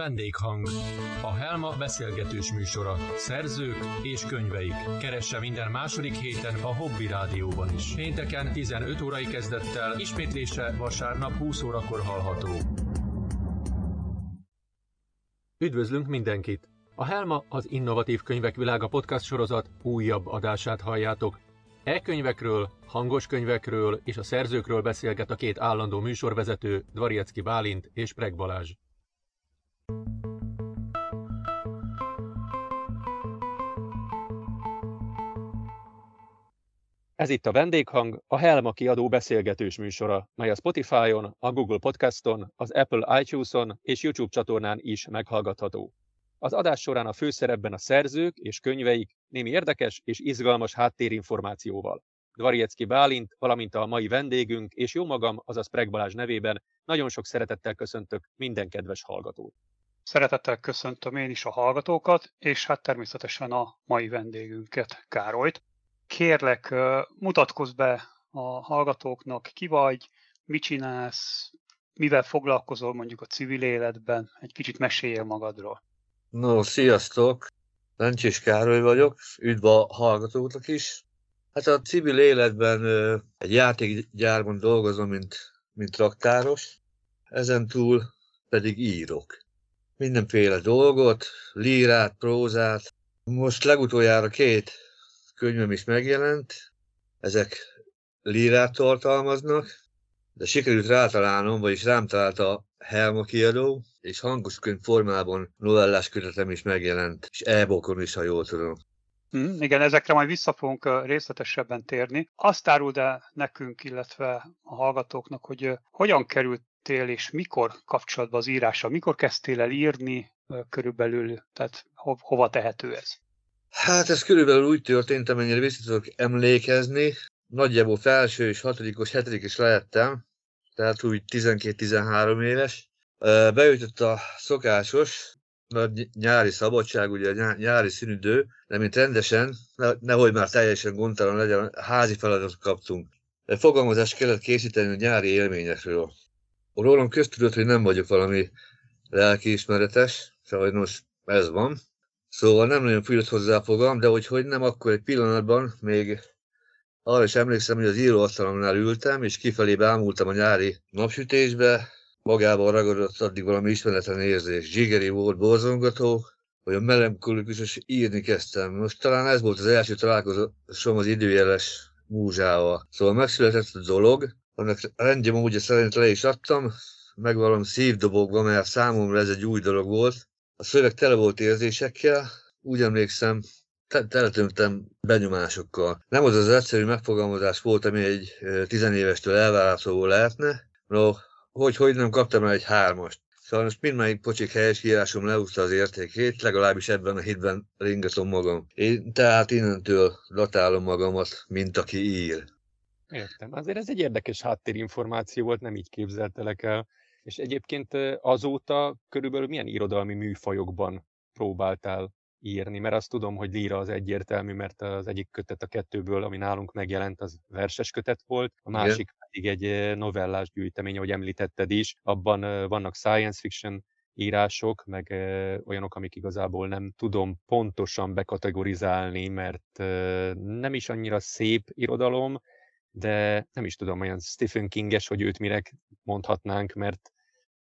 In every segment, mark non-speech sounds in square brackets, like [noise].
Vendéghang. A Helma beszélgetős műsora. Szerzők és könyveik. Keresse minden második héten a Hobby Rádióban is. Pénteken 15 órai kezdettel, ismétlése vasárnap 20 órakor hallható. Üdvözlünk mindenkit! A Helma az Innovatív Könyvek Világa podcast sorozat újabb adását halljátok. E-könyvekről, hangos könyvekről és a szerzőkről beszélget a két állandó műsorvezető, Dvariecki Bálint és Preg Balázs. Ez itt a Vendéghang, a Helma kiadó beszélgetős műsora, mely a Spotify-on, a Google Podcaston, az Apple iTunes-on és YouTube csatornán is meghallgatható. Az adás során a főszerepben a szerzők és könyveik némi érdekes és izgalmas háttérinformációval. Dvariecki Bálint, valamint a mai vendégünk és jó magam, azaz Preg Balázs nevében nagyon sok szeretettel köszöntök minden kedves hallgatót. Szeretettel köszöntöm én is a hallgatókat, és hát természetesen a mai vendégünket, Károlyt. Kérlek, mutatkozz be a hallgatóknak, ki vagy, mit csinálsz, mivel foglalkozol mondjuk a civil életben, egy kicsit meséljél magadról. No, sziasztok! Lencsés Károly vagyok, üdv a hallgatóknak is. Hát a civil életben egy játékgyárban dolgozom, mint, mint raktáros, ezen túl pedig írok. Mindenféle dolgot, lírát, prózát. Most legutoljára két könyvem is megjelent, ezek lírát tartalmaznak, de sikerült rátalálnom, vagyis rám talált a Helma kiadó, és hangos könyv formában novellás kötetem is megjelent, és e is, ha jól tudom. Hmm, igen, ezekre majd vissza fogunk részletesebben térni. Azt áruld el nekünk, illetve a hallgatóknak, hogy hogyan kerültél és mikor kapcsolatba az írással, mikor kezdtél el írni körülbelül, tehát ho- hova tehető ez? Hát ez körülbelül úgy történt, amennyire vissza tudok emlékezni. Nagyjából felső és hatodikos, hetedikes lehettem, tehát úgy 12-13 éves. Beütött a szokásos nagy nyári szabadság, ugye a nyári szünidő, de mint rendesen, nehogy már teljesen gondtalan legyen, házi feladatot kaptunk. Fogalmazást kellett készíteni a nyári élményekről. Rólam köztudott, hogy nem vagyok valami lelkiismeretes, sajnos ez van. Szóval nem nagyon fűlt hozzá fogam, de hogy, hogy nem, akkor egy pillanatban még arra is emlékszem, hogy az íróasztalomnál ültem, és kifelé bámultam a nyári napsütésbe, magával ragadott addig valami ismeretlen érzés. Zsigeri volt, borzongató, olyan melankolikus, és írni kezdtem. Most talán ez volt az első találkozósom az időjeles múzsával. Szóval megszületett a dolog, annak rendje módja szerint le is adtam, megvalom szívdobogva, mert számomra ez egy új dolog volt. A szöveg tele volt érzésekkel, úgy emlékszem, teletömtem benyomásokkal. Nem az az egyszerű megfogalmazás volt, ami egy tizenévestől elvárható lehetne, no, hogy, hogy nem kaptam el egy hármast. Sajnos mindmelyik pocsik helyes írásom leúszta az értékét, legalábbis ebben a hitben ringatom magam. Én tehát innentől datálom magamat, mint aki ír. Értem. Azért ez egy érdekes háttérinformáció volt, nem így képzeltelek el. És egyébként azóta körülbelül milyen irodalmi műfajokban próbáltál írni, mert azt tudom, hogy líra az egyértelmű, mert az egyik kötet a kettőből, ami nálunk megjelent, az verses kötet volt, a másik Igen. pedig egy novellás gyűjtemény, ahogy említetted is, abban vannak science fiction írások, meg olyanok, amik igazából nem tudom pontosan bekategorizálni, mert nem is annyira szép irodalom, de nem is tudom, olyan Stephen Kinges, hogy őt mire mondhatnánk, mert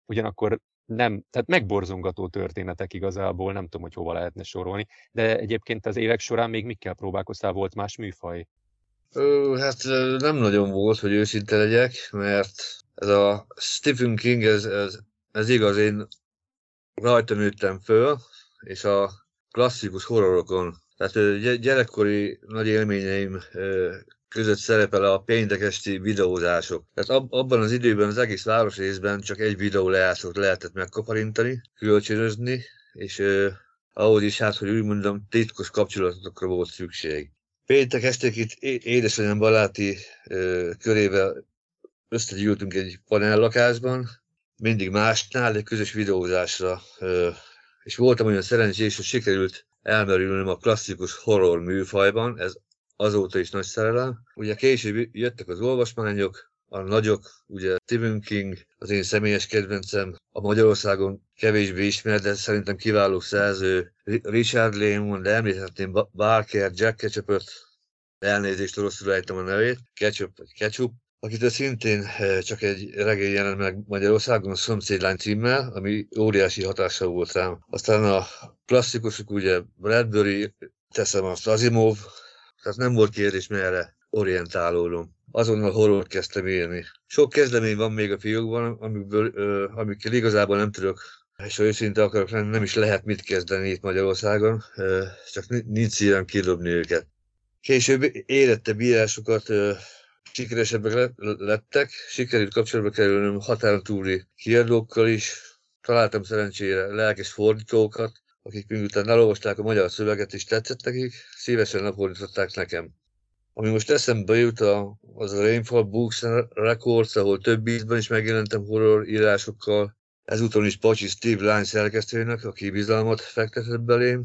ugyanakkor nem, tehát megborzongató történetek igazából, nem tudom, hogy hova lehetne sorolni, de egyébként az évek során még mikkel próbálkoztál, volt más műfaj? Ö, hát nem nagyon volt, hogy őszinte legyek, mert ez a Stephen King, ez, ez, ez igaz, én rajta nőttem föl, és a klasszikus horrorokon, tehát gyerekkori nagy élményeim között szerepel a péntek videózások. Tehát ab, abban az időben az egész városrészben csak egy videó lejátszott lehetett megkaparintani, kölcsönözni, és eh, ahhoz is hát, hogy úgy mondom, titkos kapcsolatokra volt szükség. Péntek estékét édesanyám baráti eh, körével összegyűltünk egy panellakásban, mindig másnál, egy közös videózásra, eh, és voltam olyan szerencsés, hogy sikerült elmerülnöm a klasszikus horror műfajban, ez azóta is nagy szerelem. Ugye később jöttek az olvasmányok, a nagyok, ugye Stephen King, az én személyes kedvencem, a Magyarországon kevésbé ismert, de szerintem kiváló szerző, Richard Lehman, de említhetném Barker, Jack Ketchupot, elnézést rosszul ejtem a nevét, Ketchup vagy Ketchup, akitől szintén eh, csak egy regény jelent meg Magyarországon, a Szomszédlány címmel, ami óriási hatása volt rám. Aztán a klasszikusok, ugye Bradbury, teszem azt, Asimov, tehát nem volt kérdés, merre orientálódom. Azonnal horror kezdtem írni. Sok kezdemény van még a fiókban, amikből, ö, amikkel igazából nem tudok, és ha őszinte akarok lenni, nem is lehet mit kezdeni itt Magyarországon, ö, csak nincs ilyen kidobni őket. Később érettebb írásokat ö, sikeresebbek lettek, sikerült kapcsolatba kerülnöm határon túli kiadókkal is, találtam szerencsére lelkes fordítókat, akik miután elolvasták a magyar szöveget és tetszett nekik, szívesen lefordították nekem. Ami most eszembe jut, az a Rainfall Books Records, ahol több ízben is megjelentem horror írásokkal, ezúton is Pacsi Steve Line szerkesztőnek, aki bizalmat fektetett belém.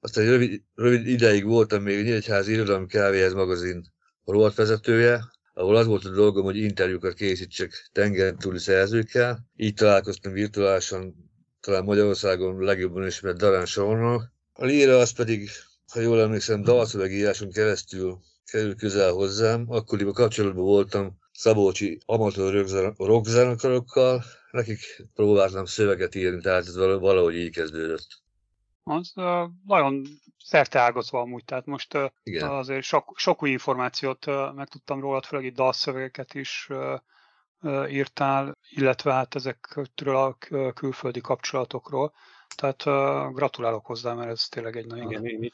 Aztán egy rövid, rövid ideig voltam még Nyíregyházi Irodalmi Kávéhez magazin rovatvezetője, ahol az volt a dolgom, hogy interjúkat készítsek tengeren túli szerzőkkel. Így találkoztam virtuálisan talán Magyarországon legjobban ismert Darán Sornal. A líra az pedig, ha jól emlékszem, dalszövegíráson keresztül kerül közel hozzám. Akkoriban kapcsolatban voltam Szabolcsi amatőr rockzenekarokkal, nekik próbáltam szöveget írni, tehát ez valahogy így kezdődött. Az uh, nagyon ágazva amúgy, tehát most uh, Igen. azért sok, sok új információt uh, megtudtam rólad, főleg itt dalszövegeket is uh, írtál, illetve hát ezekről a külföldi kapcsolatokról. Tehát gratulálok hozzá, mert ez tényleg egy nagyon, Igen, én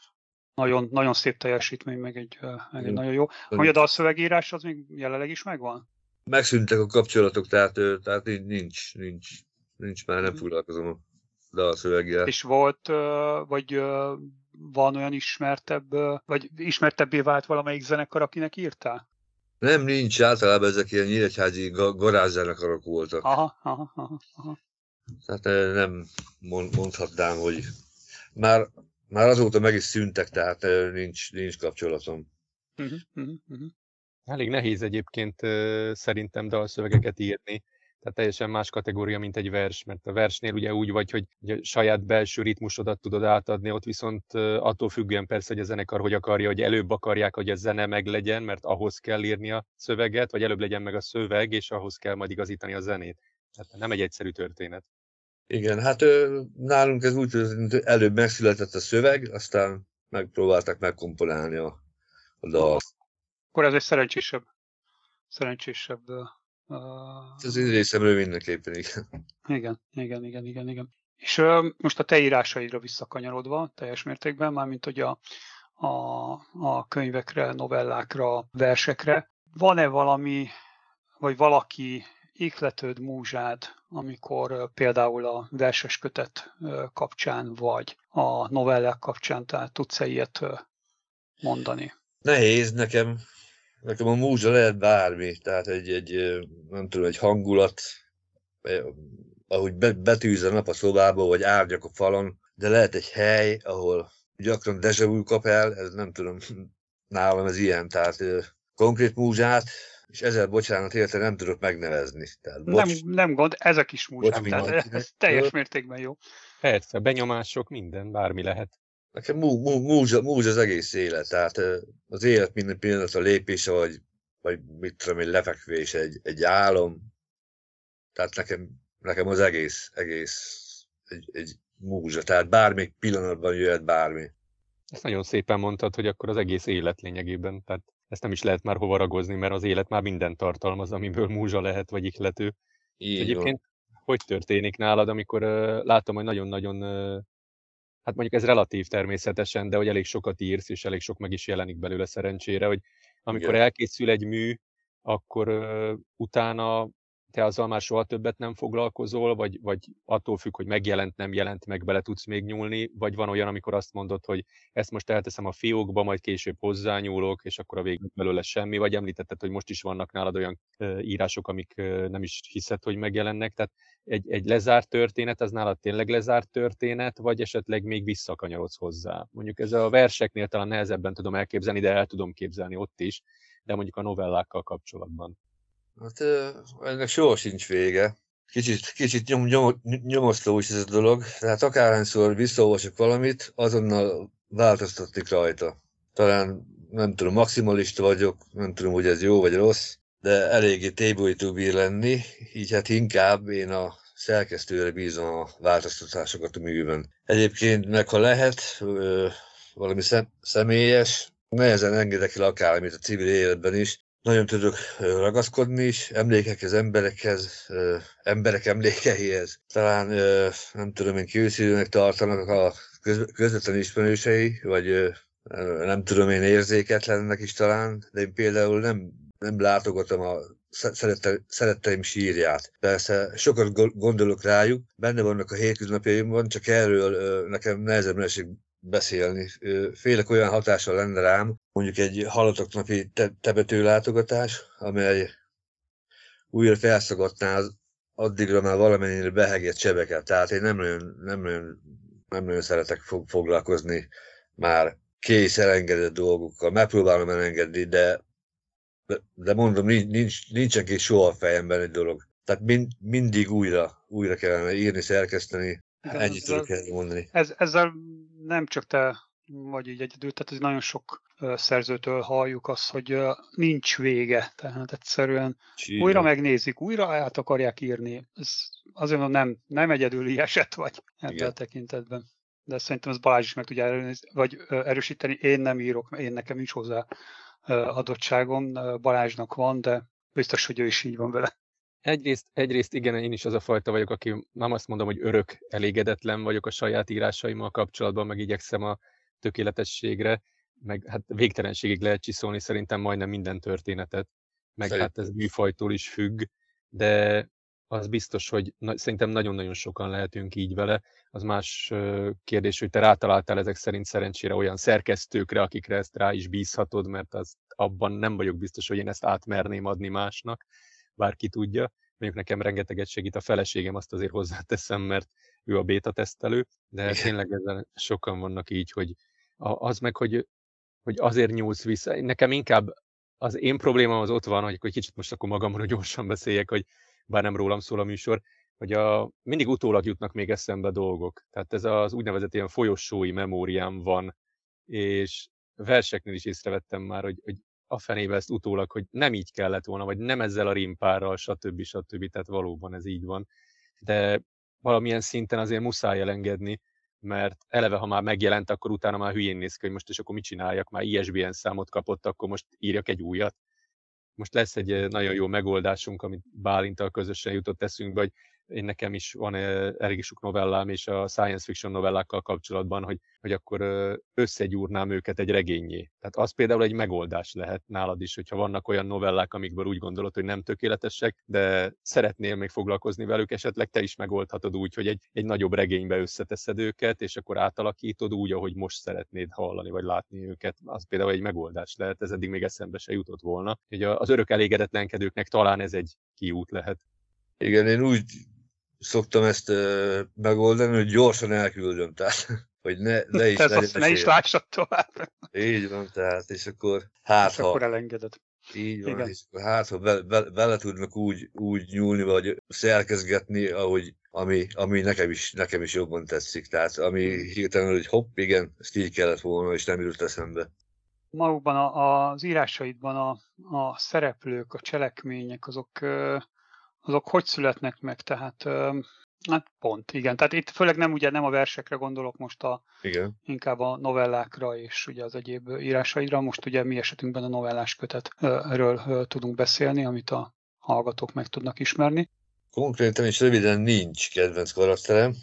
nagyon, nagyon szép teljesítmény, meg egy, meg egy nagyon jó. Hogy a dalszövegírás az még jelenleg is megvan? Megszűntek a kapcsolatok, tehát, tehát nincs, nincs, nincs már nem mhm. foglalkozom a dalszöveggel. És volt, vagy van olyan ismertebb, vagy ismertebbé vált valamelyik zenekar, akinek írtál? Nem, nincs, általában ezek ilyen nyíregyházi garázszenekarok voltak. Aha, aha, aha, aha. Tehát nem mondhatnám, hogy már, már azóta meg is szűntek, tehát nincs, nincs kapcsolatom. Uh-huh, uh-huh, uh-huh. Elég nehéz egyébként szerintem dalszövegeket írni tehát teljesen más kategória, mint egy vers, mert a versnél ugye úgy vagy, hogy ugye saját belső ritmusodat tudod átadni, ott viszont attól függően persze, hogy a zenekar hogy akarja, hogy előbb akarják, hogy a zene meg legyen, mert ahhoz kell írni a szöveget, vagy előbb legyen meg a szöveg, és ahhoz kell majd igazítani a zenét. Tehát nem egy egyszerű történet. Igen, hát nálunk ez úgy történt, hogy előbb megszületett a szöveg, aztán megpróbálták megkomponálni a, a dal. Akkor ez egy szerencsésebb, szerencsésebb Ez én részemről mindenképpen, igen. Igen, igen, igen, igen, igen. És uh, most a te írásaidra visszakanyarodva teljes mértékben, mármint hogy a, a, a könyvekre, novellákra, versekre, van-e valami, vagy valaki ikletőd, múzsád, amikor például a verses kötet kapcsán, vagy a novellák kapcsán, tehát tudsz-e ilyet mondani? Nehéz nekem Nekem a múzsa lehet bármi, tehát egy, egy nem tudom, egy hangulat, ahogy betűz a nap a szobába, vagy árnyak a falon, de lehet egy hely, ahol gyakran vu kap el, ez nem tudom, [laughs] nálam ez ilyen, tehát konkrét múzsát, és ezzel bocsánat érte nem tudok megnevezni. Tehát, bocs, nem, nem gond, ezek is múzsák, tehát ez teljes mértékben jó. Persze, benyomások, minden, bármi lehet. Nekem mú, mú, múzs, múzs az egész élet, tehát az élet minden pillanat a lépése, vagy, vagy mit tudom egy lefekvés, egy, egy álom. Tehát nekem, nekem az egész, egész egy, egy múzsa, tehát bármelyik pillanatban jöhet bármi. Ezt nagyon szépen mondtad, hogy akkor az egész élet lényegében, tehát ezt nem is lehet már hova ragozni, mert az élet már minden tartalmaz, amiből múzsa lehet, vagy ihlető. Így Egyébként van. hogy történik nálad, amikor uh, látom, hogy nagyon-nagyon uh, hát mondjuk ez relatív természetesen, de hogy elég sokat írsz, és elég sok meg is jelenik belőle szerencsére, hogy amikor Igen. elkészül egy mű, akkor uh, utána te azzal már soha többet nem foglalkozol, vagy, vagy attól függ, hogy megjelent, nem jelent meg, bele tudsz még nyúlni, vagy van olyan, amikor azt mondod, hogy ezt most elteszem a fiókba, majd később hozzányúlok, és akkor a végén belőle semmi, vagy említetted, hogy most is vannak nálad olyan írások, amik nem is hiszed, hogy megjelennek, tehát egy, egy lezárt történet, az nálad tényleg lezárt történet, vagy esetleg még visszakanyarodsz hozzá? Mondjuk ez a verseknél talán nehezebben tudom elképzelni, de el tudom képzelni ott is, de mondjuk a novellákkal kapcsolatban. Hát ennek soha sincs vége. Kicsit, kicsit nyom, nyom, nyomasztó is ez a dolog, tehát akárhányszor visszaolvasok valamit, azonnal változtatni rajta. Talán nem tudom, maximalista vagyok, nem tudom, hogy ez jó vagy rossz, de eléggé tébolytó bír lenni, így hát inkább én a szerkesztőre bízom a változtatásokat a műben. Egyébként meg ha lehet, valami szem, személyes, nehezen engedek el akármit a civil életben is, nagyon tudok ragaszkodni is, emlékekhez, emberekhez, emberek emlékeihez. Talán nem tudom én kiőszülőnek tartanak a közvetlen ismerősei, vagy nem tudom én érzéketlennek is talán, de én például nem, nem látogatom a szerette, szeretteim sírját. Persze sokat gondolok rájuk, benne vannak a hétköznapjaimban, csak erről nekem nehezebben esik beszélni. Félek olyan hatással lenne rám, mondjuk egy halottak napi te- tebető látogatás, amely újra felszagadná az addigra már valamennyire behegett sebeket. Tehát én nem nagyon, nem nagyon, nem nagyon szeretek foglalkozni már kész elengedett dolgokkal. Megpróbálom elengedni, de, de mondom, nincs, nincsen kész soha a fejemben egy dolog. Tehát mind, mindig újra, újra kellene írni, szerkeszteni. Ennyit tudok mondani. Ez, ezzel nem csak te vagy így egyedül, tehát ez nagyon sok szerzőtől halljuk azt, hogy nincs vége, tehát egyszerűen Csíra. újra megnézik, újra át akarják írni. Ez azért nem, nem egyedüli [laughs] eset vagy ebben a tekintetben. De szerintem ez Balázs is meg tudja vagy erősíteni. Én nem írok, én nekem nincs hozzá adottságom, Balázsnak van, de biztos, hogy ő is így van vele. Egyrészt, egyrészt igen, én is az a fajta vagyok, aki nem azt mondom, hogy örök elégedetlen vagyok a saját írásaimmal kapcsolatban, meg igyekszem a tökéletességre, meg hát végtelenségig lehet csiszolni szerintem majdnem minden történetet, meg Szerint. hát ez műfajtól is függ, de az biztos, hogy na, szerintem nagyon-nagyon sokan lehetünk így vele. Az más kérdés, hogy te rátaláltál ezek szerint szerencsére olyan szerkesztőkre, akikre ezt rá is bízhatod, mert az, abban nem vagyok biztos, hogy én ezt átmerném adni másnak bárki tudja. Mondjuk nekem rengeteget segít a feleségem, azt azért hozzáteszem, mert ő a béta tesztelő, de tényleg ezen sokan vannak így, hogy az meg, hogy, hogy azért nyúlsz vissza. Nekem inkább az én problémám az ott van, hogy, hogy kicsit most akkor magamról gyorsan beszéljek, hogy bár nem rólam szól a műsor, hogy a, mindig utólag jutnak még eszembe dolgok. Tehát ez az úgynevezett ilyen folyosói memóriám van, és verseknél is észrevettem már, hogy, hogy a fenébe ezt utólag, hogy nem így kellett volna, vagy nem ezzel a rimpárral, stb. stb. Tehát valóban ez így van. De valamilyen szinten azért muszáj elengedni, mert eleve, ha már megjelent, akkor utána már hülyén néz ki, hogy most és akkor mit csináljak, már ISBN számot kapott, akkor most írjak egy újat. Most lesz egy eh, nagyon jó megoldásunk, amit Bálintal közösen jutott eszünkbe, hogy én nekem is van elég sok novellám, és a science fiction novellákkal kapcsolatban, hogy, hogy akkor összegyúrnám őket egy regényé. Tehát az például egy megoldás lehet nálad is, hogyha vannak olyan novellák, amikből úgy gondolod, hogy nem tökéletesek, de szeretnél még foglalkozni velük, esetleg te is megoldhatod úgy, hogy egy, egy nagyobb regénybe összeteszed őket, és akkor átalakítod úgy, ahogy most szeretnéd hallani vagy látni őket. Az például egy megoldás lehet, ez eddig még eszembe se jutott volna. Hogy az örök elégedetlenkedőknek talán ez egy kiút lehet. Igen, én úgy szoktam ezt megoldani, hogy gyorsan elküldöm, tehát [laughs] hogy ne, ne is [laughs] azt ne is lássad tovább. Így van, tehát, és akkor hát és ha... akkor elengeded. Így van, Igen. és akkor hát ha vele, vele, vele tudnak úgy, úgy nyúlni, vagy szerkezgetni, ahogy, ami, ami nekem, is, nekem is jobban tetszik. Tehát ami hirtelen, hogy hopp, igen, ezt így kellett volna, és nem jutott eszembe. Magukban a, az írásaidban a, a szereplők, a cselekmények, azok azok hogy születnek meg, tehát hát pont, igen. Tehát itt főleg nem ugye nem a versekre gondolok most a, igen. inkább a novellákra és ugye az egyéb írásaidra. Most ugye mi esetünkben a novellás kötetről tudunk beszélni, amit a hallgatók meg tudnak ismerni. Konkrétan és röviden nincs kedvenc karakterem.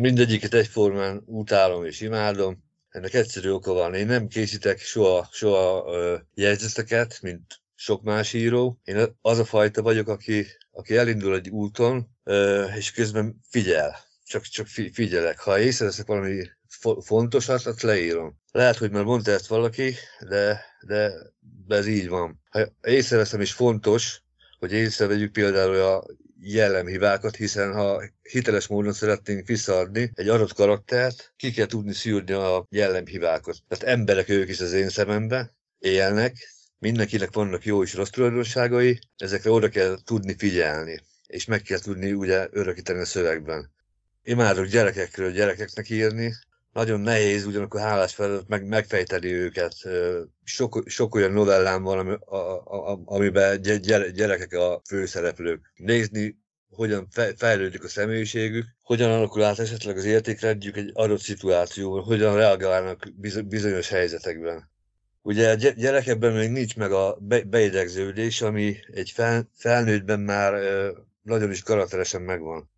Mindegyiket egyformán utálom és imádom. Ennek egyszerű oka van. Én nem készítek soha, soha jegyzeteket, mint sok más író. Én az a fajta vagyok, aki, aki elindul egy úton, és közben figyel. Csak, csak figyelek. Ha észreveszek valami fontosat, azt leírom. Lehet, hogy már mondta ezt valaki, de, de, de ez így van. Ha észreveszem is fontos, hogy észrevegyük például a jellemhibákat, hiszen ha hiteles módon szeretnénk visszaadni egy adott karaktert, ki kell tudni szűrni a jellemhibákat. Tehát emberek ők is az én szemembe, élnek, mindenkinek vannak jó és rossz tulajdonságai, ezekre oda kell tudni figyelni, és meg kell tudni ugye örökíteni a szövegben. Imádok gyerekekről gyerekeknek írni, nagyon nehéz ugyanakkor hálás feladat meg, megfejteni őket. Sok, sok olyan novellám van, ami, a, a, amiben gyerekek a főszereplők. Nézni, hogyan fejlődik a személyiségük, hogyan alakul át esetleg az értékrendjük egy adott szituációban, hogyan reagálnak bizonyos helyzetekben. Ugye a gyerekekben még nincs meg a beidegződés, ami egy fel, felnőttben már nagyon is karakteresen megvan.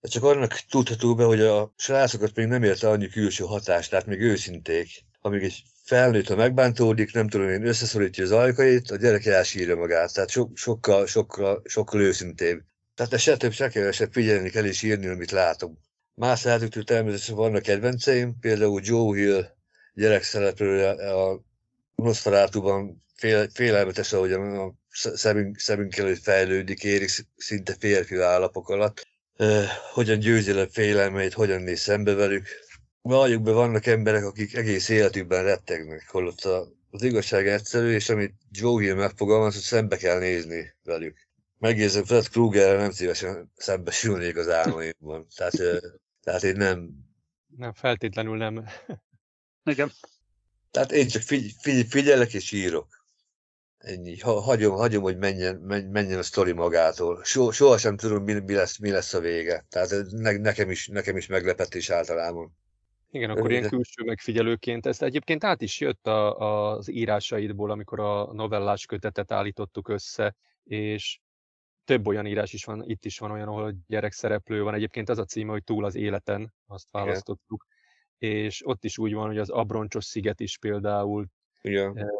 De csak annak tudható be, hogy a srácokat még nem érte annyi külső hatást, tehát még őszinték. Amíg egy felnőtt, ha megbántódik, nem tudom én, összeszorítja az ajkait, a gyerek elsírja magát, tehát so, sokkal, sokkal, sokkal őszintébb. Tehát se több, se kevesebb figyelni kell és írni, amit látom. Más játéktől természetesen vannak kedvenceim, például Joe Hill gyerekszereplője a Nosferatu-ban fél, félelmetes, ahogy a szemünk, szemünk előtt fejlődik, érik szinte férfi állapok alatt hogyan győzi le félelmeit, hogyan néz szembe velük. Valljuk be, vannak emberek, akik egész életükben rettegnek, holott az igazság egyszerű, és amit Joe Hill megfogalmaz, hogy szembe kell nézni velük. Megérzem, Fred Krugerrel nem szívesen szembesülnék az álmaimban. Tehát, tehát én nem... Nem, feltétlenül nem. Igen. Tehát én csak figy- figy- figyelek és írok. Ennyi. Ha, hagyom, hagyom, hogy menjen, menjen a sztori magától. So, sohasem tudom, mi, mi, lesz, mi lesz a vége. Tehát ne, nekem, is, nekem is meglepetés általában. Igen, akkor ilyen külső megfigyelőként. Ez egyébként át is jött a, az írásaidból, amikor a novellás kötetet állítottuk össze, és több olyan írás is van, itt is van olyan, ahol gyerekszereplő van. Egyébként az a címe, hogy Túl az életen, azt választottuk. Igen. És ott is úgy van, hogy az Abroncsos sziget is például Igen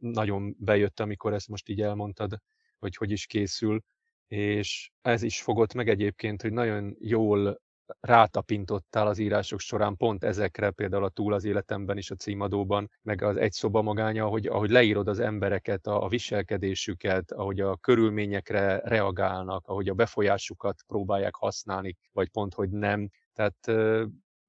nagyon bejött, amikor ezt most így elmondtad, hogy hogy is készül, és ez is fogott meg egyébként, hogy nagyon jól rátapintottál az írások során pont ezekre, például a Túl az életemben is a címadóban, meg az egy szoba magánya, ahogy, ahogy leírod az embereket, a, a viselkedésüket, ahogy a körülményekre reagálnak, ahogy a befolyásukat próbálják használni, vagy pont, hogy nem. Tehát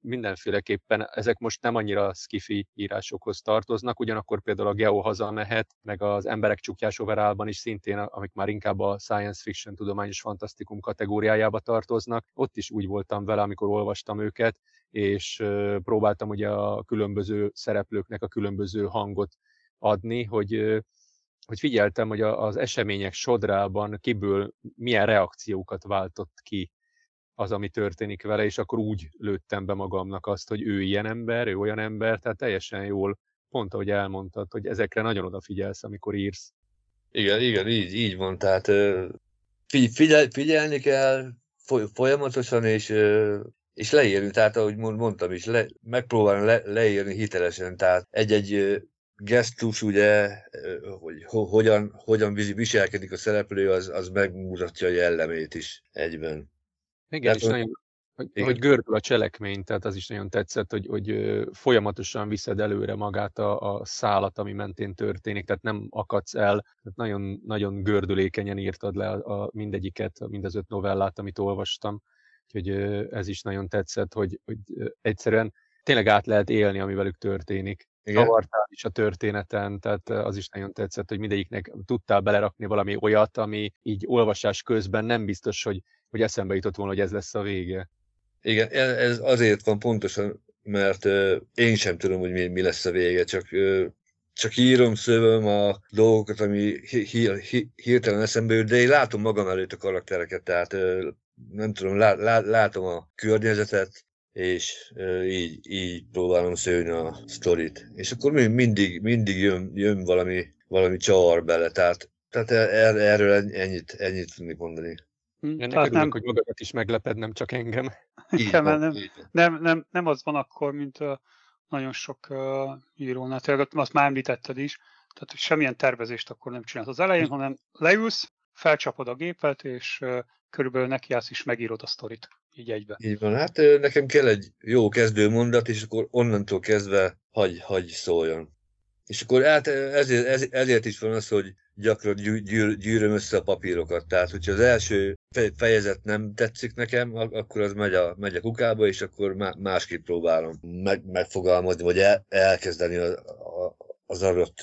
mindenféleképpen ezek most nem annyira skifi írásokhoz tartoznak, ugyanakkor például a Geo hazamehet, meg az Emberek csukjás overálban is szintén, amik már inkább a science fiction tudományos fantasztikum kategóriájába tartoznak. Ott is úgy voltam vele, amikor olvastam őket, és próbáltam ugye a különböző szereplőknek a különböző hangot adni, hogy hogy figyeltem, hogy az események sodrában kiből milyen reakciókat váltott ki az, ami történik vele, és akkor úgy lőttem be magamnak azt, hogy ő ilyen ember, ő olyan ember, tehát teljesen jól, pont ahogy elmondtad, hogy ezekre nagyon odafigyelsz, amikor írsz. Igen, igen, így, így van, tehát figyel, figyelni kell folyamatosan, és, és leírni, tehát ahogy mondtam is, le, megpróbálni le, leírni hitelesen, tehát egy-egy gesztus, ugye, hogy hogyan, hogyan viselkedik a szereplő, az, az megmutatja a jellemét is egyben. Igen, és nagyon, hogy, igen. hogy gördül a cselekmény, tehát az is nagyon tetszett, hogy, hogy folyamatosan viszed előre magát a, a szálat, ami mentén történik, tehát nem akadsz el, tehát nagyon, nagyon gördülékenyen írtad le a, a mindegyiket, mind az öt novellát, amit olvastam, úgyhogy ez is nagyon tetszett, hogy, hogy egyszerűen tényleg át lehet élni, ami velük történik. Igen. Kavartál is a történeten, tehát az is nagyon tetszett, hogy mindegyiknek tudtál belerakni valami olyat, ami így olvasás közben nem biztos, hogy hogy eszembe jutott volna, hogy ez lesz a vége. Igen, ez azért van pontosan, mert én sem tudom, hogy mi, lesz a vége, csak, csak írom, szövöm a dolgokat, ami hi, hi, hi, hirtelen eszembe jut, de én látom magam előtt a karaktereket, tehát nem tudom, lá, lá, látom a környezetet, és így, így próbálom szőni a sztorit. És akkor mindig, mindig jön, jön valami, valami csavar bele, tehát, tehát er, erről ennyit, ennyit tudni mondani. Hm, Ennek Tehát örülök, nem... hogy magadat is megleped, nem csak engem. [laughs] Igen, van, nem, nem, nem, nem az van akkor, mint uh, nagyon sok uh, írónál, tényleg azt már említetted is, tehát hogy semmilyen tervezést akkor nem csinálsz az elején, hanem leülsz, felcsapod a gépet, és uh, körülbelül nekiállsz is megírod a sztorit, így egybe. Így van, hát nekem kell egy jó kezdő mondat, és akkor onnantól kezdve hagy, hagy szóljon. És akkor hát ezért, ezért is van az, hogy gyakran gyűr, gyűröm össze a papírokat. Tehát, hogyha az első fejezet nem tetszik nekem, akkor az megy a, megy a kukába, és akkor másképp próbálom meg, megfogalmazni, vagy el, elkezdeni a, a, az adott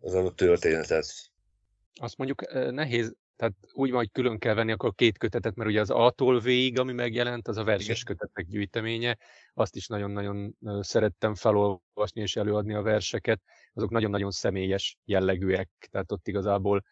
az adott történetet. Azt mondjuk nehéz, tehát úgy van, hogy külön kell venni akkor két kötetet, mert ugye az A-tól végig, ami megjelent, az a verses kötetek gyűjteménye. Azt is nagyon-nagyon szerettem felolvasni és előadni a verseket. Azok nagyon-nagyon személyes jellegűek, tehát ott igazából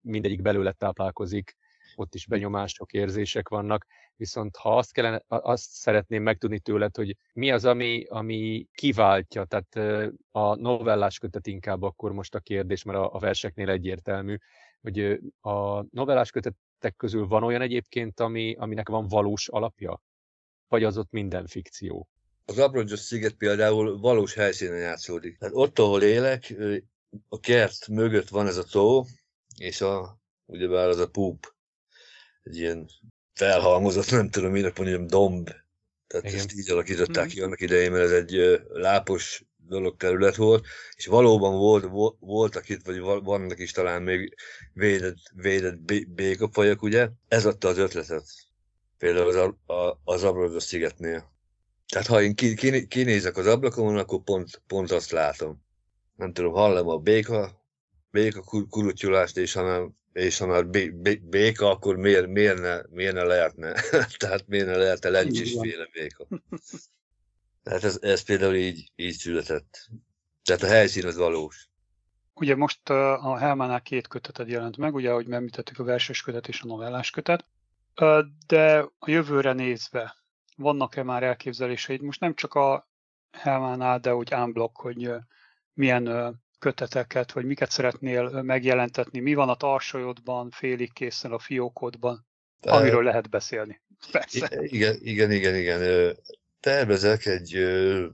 mindegyik belőle táplálkozik, ott is benyomások, érzések vannak, viszont ha azt, kellene, azt szeretném megtudni tőled, hogy mi az, ami, ami kiváltja, tehát a novellás kötet inkább akkor most a kérdés, mert a, a verseknél egyértelmű, hogy a novellás kötetek közül van olyan egyébként, ami, aminek van valós alapja? Vagy az ott minden fikció? Az Abrongyos sziget például valós helyszínen játszódik. Tehát ott, ahol élek, a kert mögött van ez a tó, és a, ugyebár az a púp, egy ilyen felhalmozott, nem tudom, minek mondjam, domb. Tehát Igen. ezt így alakították mm. ki annak idején, mert ez egy lápos dolog terület volt, és valóban volt, voltak itt, vagy vannak is talán még védett, védett békafajok, ugye? Ez adta az ötletet. Például az, a, az Abrodos szigetnél. Tehát ha én kinézek az ablakon, akkor pont, pont azt látom. Nem tudom, hallom a béka, béka kurutyulást, és ha már, és ha már bé, bé, béka, akkor miért, miért, ne, miért ne lehetne? [laughs] Tehát miért ne lehetne lencsisféle béka? [laughs] Tehát ez, ez például így, így született. Tehát a helyszín az valós. Ugye most a Helmánál két köteted jelent meg, ugye, ahogy említettük a verses kötet és a novellás kötet, de a jövőre nézve vannak-e már elképzeléseid? Most nem csak a Helmánál, de úgy unblock, hogy milyen köteteket, vagy miket szeretnél megjelentetni, mi van a tarsolyodban, félig készen a fiókodban, amiről lehet beszélni. Persze. Igen, igen, igen, igen tervezek egy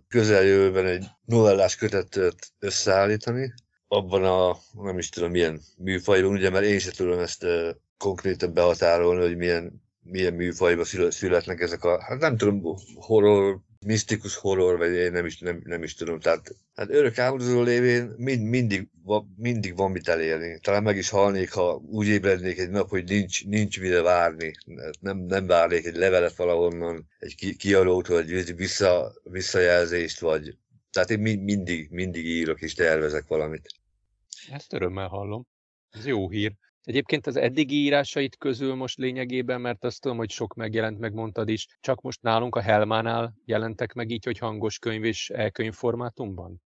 közeljövőben egy novellás kötetet összeállítani, abban a, nem is tudom milyen műfajban, ugye, mert én sem tudom ezt konkrétan behatárolni, hogy milyen, milyen műfajban születnek ezek a, hát nem tudom, horror, misztikus horror, vagy én nem is, nem, nem is tudom. Tehát hát örök álmodozó lévén mind, mindig, mindig van mit elérni. Talán meg is halnék, ha úgy ébrednék egy nap, hogy nincs, nincs mire várni. Nem, nem várnék egy levelet valahonnan, egy kiadót, vagy vissza, visszajelzést, vagy... Tehát én mindig, mindig írok és tervezek valamit. Ezt örömmel hallom. Ez jó hír. Egyébként az eddigi írásait közül most lényegében, mert azt tudom, hogy sok megjelent, megmondtad is, csak most nálunk a Helmánál jelentek meg így, hogy hangos könyv és e-könyv formátumban?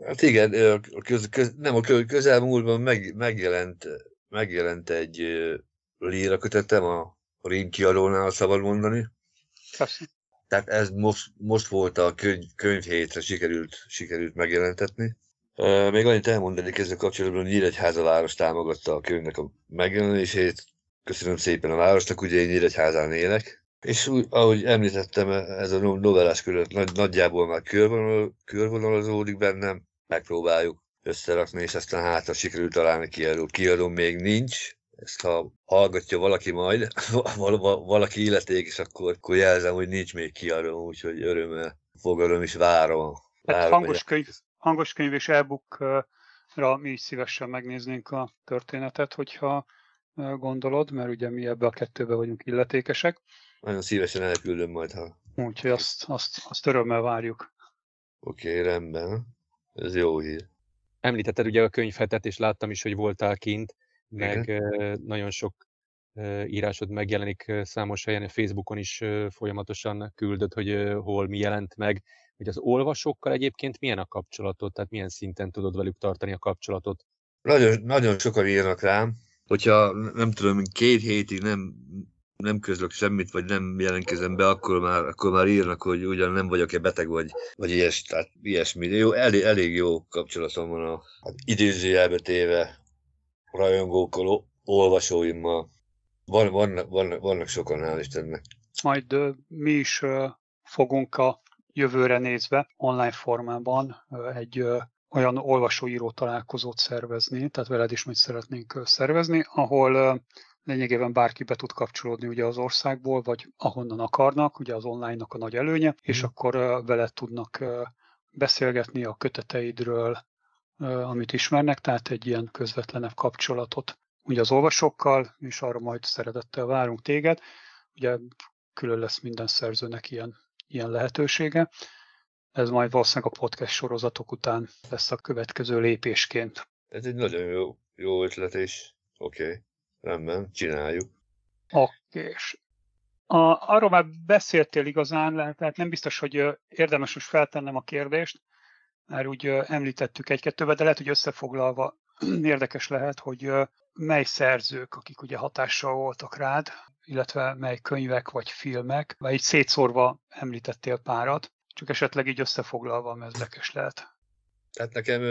Hát igen, a köz, köz, nem a közelmúltban meg, megjelent, megjelent egy líra kötetem a Rím kiadónál, szabad mondani. Köszön. Tehát ez most, most volt a könyv, könyvhétre sikerült, sikerült megjelentetni. Még annyit elmondanék ezzel kapcsolatban, hogy Nyíregyháza város támogatta a könyvnek a megjelenését. Köszönöm szépen a városnak, ugye én Nyíregyházán élek. És úgy, ahogy említettem, ez a novellás körül nagy, nagyjából már körvonal, körvonalazódik bennem, megpróbáljuk összerakni, és aztán hátra sikerült találni kiadó. Kiadó még nincs, ezt ha hallgatja valaki majd, [laughs] val- val- valaki illeték, és akkor, akkor jelzem, hogy nincs még kiadó, úgyhogy örömmel fogadom és várom. várom hangos könyv, hangos könyv és e-bookra mi is szívesen megnéznénk a történetet, hogyha gondolod, mert ugye mi ebbe a kettőbe vagyunk illetékesek. Nagyon szívesen elküldöm majd, ha... Úgyhogy azt, azt, azt örömmel várjuk. Oké, okay, rendben. Ez jó hír. Említetted ugye a könyvhetet, és láttam is, hogy voltál kint, meg Igen. nagyon sok írásod megjelenik számos helyen, a Facebookon is folyamatosan küldött, hogy hol mi jelent meg hogy az olvasókkal egyébként milyen a kapcsolatod, tehát milyen szinten tudod velük tartani a kapcsolatot? Nagyon, nagyon sokan írnak rám, hogyha nem tudom, két hétig nem, nem közlök semmit, vagy nem jelentkezem be, akkor már, akkor már írnak, hogy ugyan nem vagyok-e beteg, vagy, vagy ilyes, tehát ilyesmi. Jó, elég, elég jó kapcsolatom van a hát idézőjelbe téve rajongókkal, olvasóimmal. Van, van, van, vannak sokan, hál' Istennek. Majd mi is fogunk a jövőre nézve online formában egy olyan olvasóíró találkozót szervezni, tehát veled is majd szeretnénk szervezni, ahol lényegében bárki be tud kapcsolódni ugye az országból, vagy ahonnan akarnak, ugye az online-nak a nagy előnye, és mm. akkor veled tudnak beszélgetni a köteteidről, amit ismernek, tehát egy ilyen közvetlenebb kapcsolatot ugye az olvasókkal, és arra majd szeretettel várunk téged. Ugye külön lesz minden szerzőnek ilyen ilyen lehetősége. Ez majd valószínűleg a podcast sorozatok után lesz a következő lépésként. Ez egy nagyon jó, jó ötlet, és oké, okay, rendben, csináljuk. Oké, és a, arról már beszéltél igazán, tehát nem biztos, hogy érdemes most feltennem a kérdést, már úgy említettük egy-kettőbe, de lehet, hogy összefoglalva [clears throat] érdekes lehet, hogy mely szerzők, akik ugye hatással voltak rád, illetve mely könyvek vagy filmek, vagy így szétszórva említettél párat, csak esetleg így összefoglalva érdekes lehet. Tehát nekem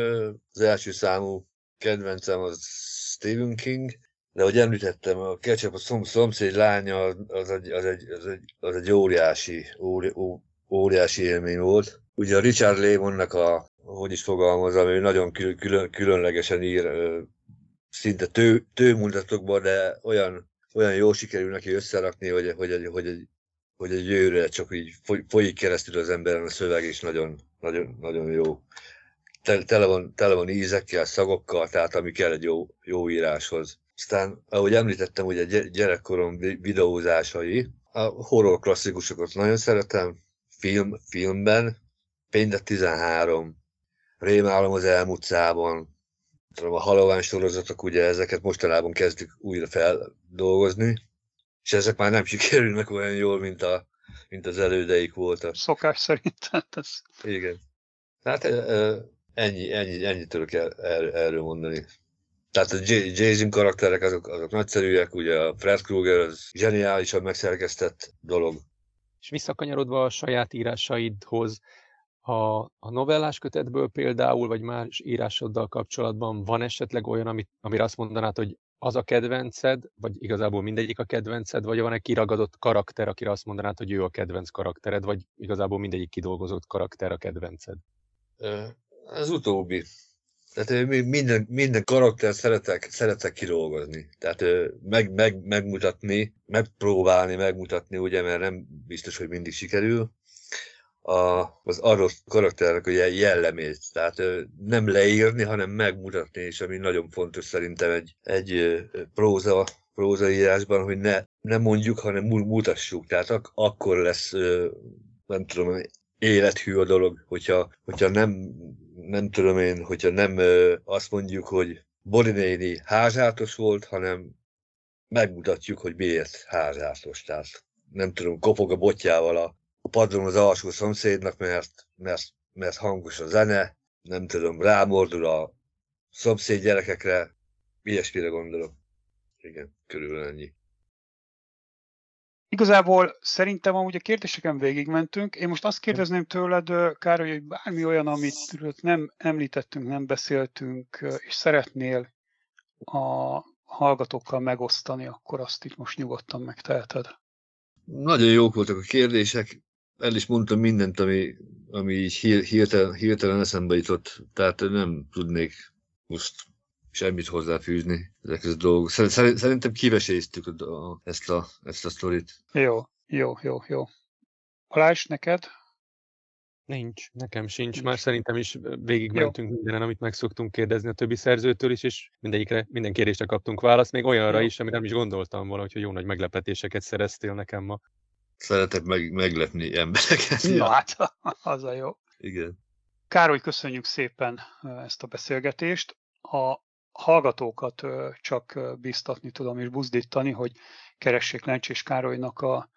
az első számú kedvencem az Stephen King, de ahogy említettem, a Ketchup a szom, szomszéd lánya az egy, az egy, az egy, az egy óriási, óri, ó, óriási élmény volt. Ugye a Richard Lemonnak a, hogy is fogalmazom, ő nagyon külön, különlegesen ír, szinte tő, tőmundatokban, de olyan, olyan jó sikerül neki összerakni, hogy, hogy, hogy, egy, hogy egy jövőre csak így folyik keresztül az emberen a szöveg, és nagyon, nagyon, nagyon jó. Tele van, tele van ízekkel, szagokkal, tehát ami kell egy jó, jó íráshoz. Aztán, ahogy említettem, ugye gyerekkorom videózásai, a horror klasszikusokat nagyon szeretem, film, filmben, Péntek 13, Rémálom az elmúcában, a halovány sorozatok, ugye ezeket mostanában kezdjük újra feldolgozni, és ezek már nem [laughs] sikerülnek olyan jól, mint, a, mint az elődeik voltak. Szokás szerint. Hát ez... Igen. Hát ennyi, ennyi, ennyit tudok el, el, erről mondani. Tehát a Jason karakterek azok, azok nagyszerűek, ugye a Fred Krueger az zseniálisan megszerkesztett dolog. És visszakanyarodva a saját írásaidhoz, a, a novellás kötetből például, vagy más írásoddal kapcsolatban van esetleg olyan, amit, amire azt mondanád, hogy az a kedvenced, vagy igazából mindegyik a kedvenced, vagy van egy kiragadott karakter, akire azt mondanád, hogy ő a kedvenc karaktered, vagy igazából mindegyik kidolgozott karakter a kedvenced? Az utóbbi. Tehát minden, minden karakter szeretek, szeretek kidolgozni. Tehát meg, meg, megmutatni, megpróbálni, megmutatni, ugye, mert nem biztos, hogy mindig sikerül. A, az adott karakternek a jellemét. Tehát nem leírni, hanem megmutatni, és ami nagyon fontos szerintem egy, egy próza, prózaírásban, hogy ne, ne mondjuk, hanem mutassuk. Tehát ak- akkor lesz, nem tudom, élethű a dolog, hogyha, hogyha nem nem tudom én, hogyha nem azt mondjuk, hogy Bori néni volt, hanem megmutatjuk, hogy miért házátos. Tehát nem tudom, kopog a botjával a, a padlón az alsó szomszédnak, mert, mert, mert hangos a zene, nem tudom, rámordul a szomszéd gyerekekre, ilyesmire gondolok. Igen, körülbelül ennyi. Igazából szerintem amúgy a kérdéseken végigmentünk. Én most azt kérdezném tőled, Károly, hogy bármi olyan, amit nem említettünk, nem beszéltünk, és szeretnél a hallgatókkal megosztani, akkor azt itt most nyugodtan megteheted. Nagyon jók voltak a kérdések. El is mondtam mindent, ami, ami így hirtelen, hirtelen eszembe jutott. Tehát nem tudnék most semmit hozzáfűzni ezekhez a dolgok. Szerintem kiveséztük ezt a, ezt a sztorit. Jó, jó, jó, jó. Balázs, neked? Nincs, nekem sincs. Már szerintem is végigmentünk Jó. mindenen, amit meg szoktunk kérdezni a többi szerzőtől is, és mindegyikre, minden kérdésre kaptunk választ, még olyanra Jó. is, amire nem is gondoltam volna, hogy jó nagy meglepetéseket szereztél nekem ma. Szeretek meg, meglepni embereket. Ja, hát [laughs] az a jó. Igen. Károly, köszönjük szépen ezt a beszélgetést. A hallgatókat csak biztatni tudom és buzdítani, hogy keressék Lencsés Károlynak a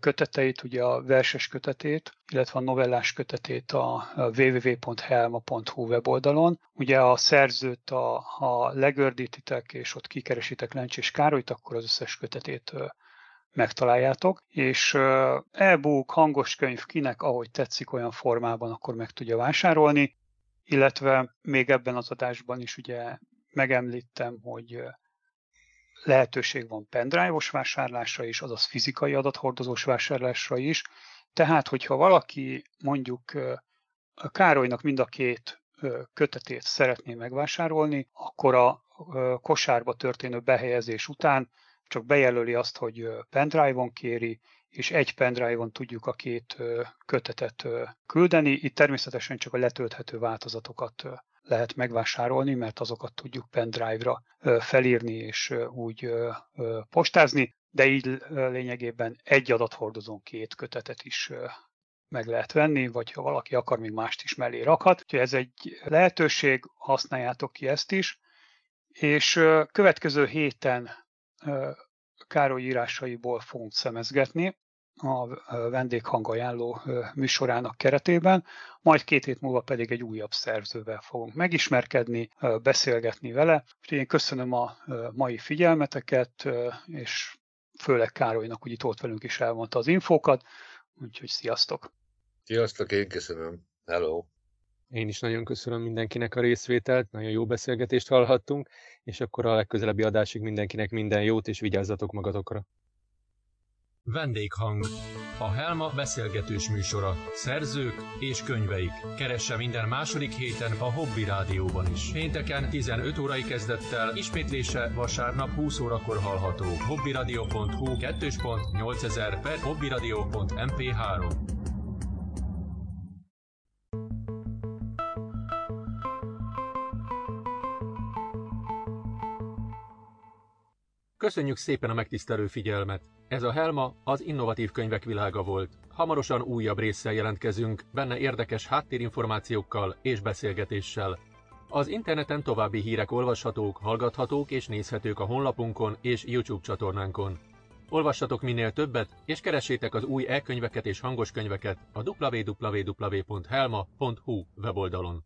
köteteit, ugye a verses kötetét, illetve a novellás kötetét a www.helma.hu weboldalon. Ugye a szerzőt, a, ha legördítitek, és ott kikeresitek Lencsés Károlyt, akkor az összes kötetét megtaláljátok, és e-book, hangos könyv, kinek ahogy tetszik olyan formában, akkor meg tudja vásárolni, illetve még ebben az adásban is ugye megemlítem, hogy lehetőség van pendrive-os vásárlásra is, azaz fizikai adathordozós vásárlásra is. Tehát, hogyha valaki mondjuk a Károlynak mind a két kötetét szeretné megvásárolni, akkor a kosárba történő behelyezés után csak bejelöli azt, hogy pendrive-on kéri, és egy pendrive-on tudjuk a két kötetet küldeni. Itt természetesen csak a letölthető változatokat lehet megvásárolni, mert azokat tudjuk pendrive-ra felírni és úgy postázni, de így lényegében egy adathordozón két kötetet is meg lehet venni, vagy ha valaki akar, még mást is mellé rakhat. Úgyhogy ez egy lehetőség, használjátok ki ezt is. És következő héten Károly írásaiból fogunk szemezgetni a vendéghangajánló műsorának keretében, majd két hét múlva pedig egy újabb szerzővel fogunk megismerkedni, beszélgetni vele. Úgyhogy én köszönöm a mai figyelmeteket, és főleg Károlynak, hogy itt volt velünk is elmondta az infókat, úgyhogy sziasztok! Sziasztok, én köszönöm. Hello! Én is nagyon köszönöm mindenkinek a részvételt, nagyon jó beszélgetést hallhattunk, és akkor a legközelebbi adásig mindenkinek minden jót, és vigyázzatok magatokra. Vendéghang. A Helma beszélgetős műsora. Szerzők és könyveik. Keresse minden második héten a Hobby Rádióban is. Pénteken 15 órai kezdettel, ismétlése vasárnap 20 órakor hallható. hobbyradio.hu 2.8000 per hobbyradio.mp3 Köszönjük szépen a megtisztelő figyelmet! Ez a Helma az innovatív könyvek világa volt. Hamarosan újabb résszel jelentkezünk, benne érdekes háttérinformációkkal és beszélgetéssel. Az interneten további hírek olvashatók, hallgathatók és nézhetők a honlapunkon és YouTube csatornánkon. Olvassatok minél többet, és keressétek az új e-könyveket és hangos könyveket a www.helma.hu weboldalon.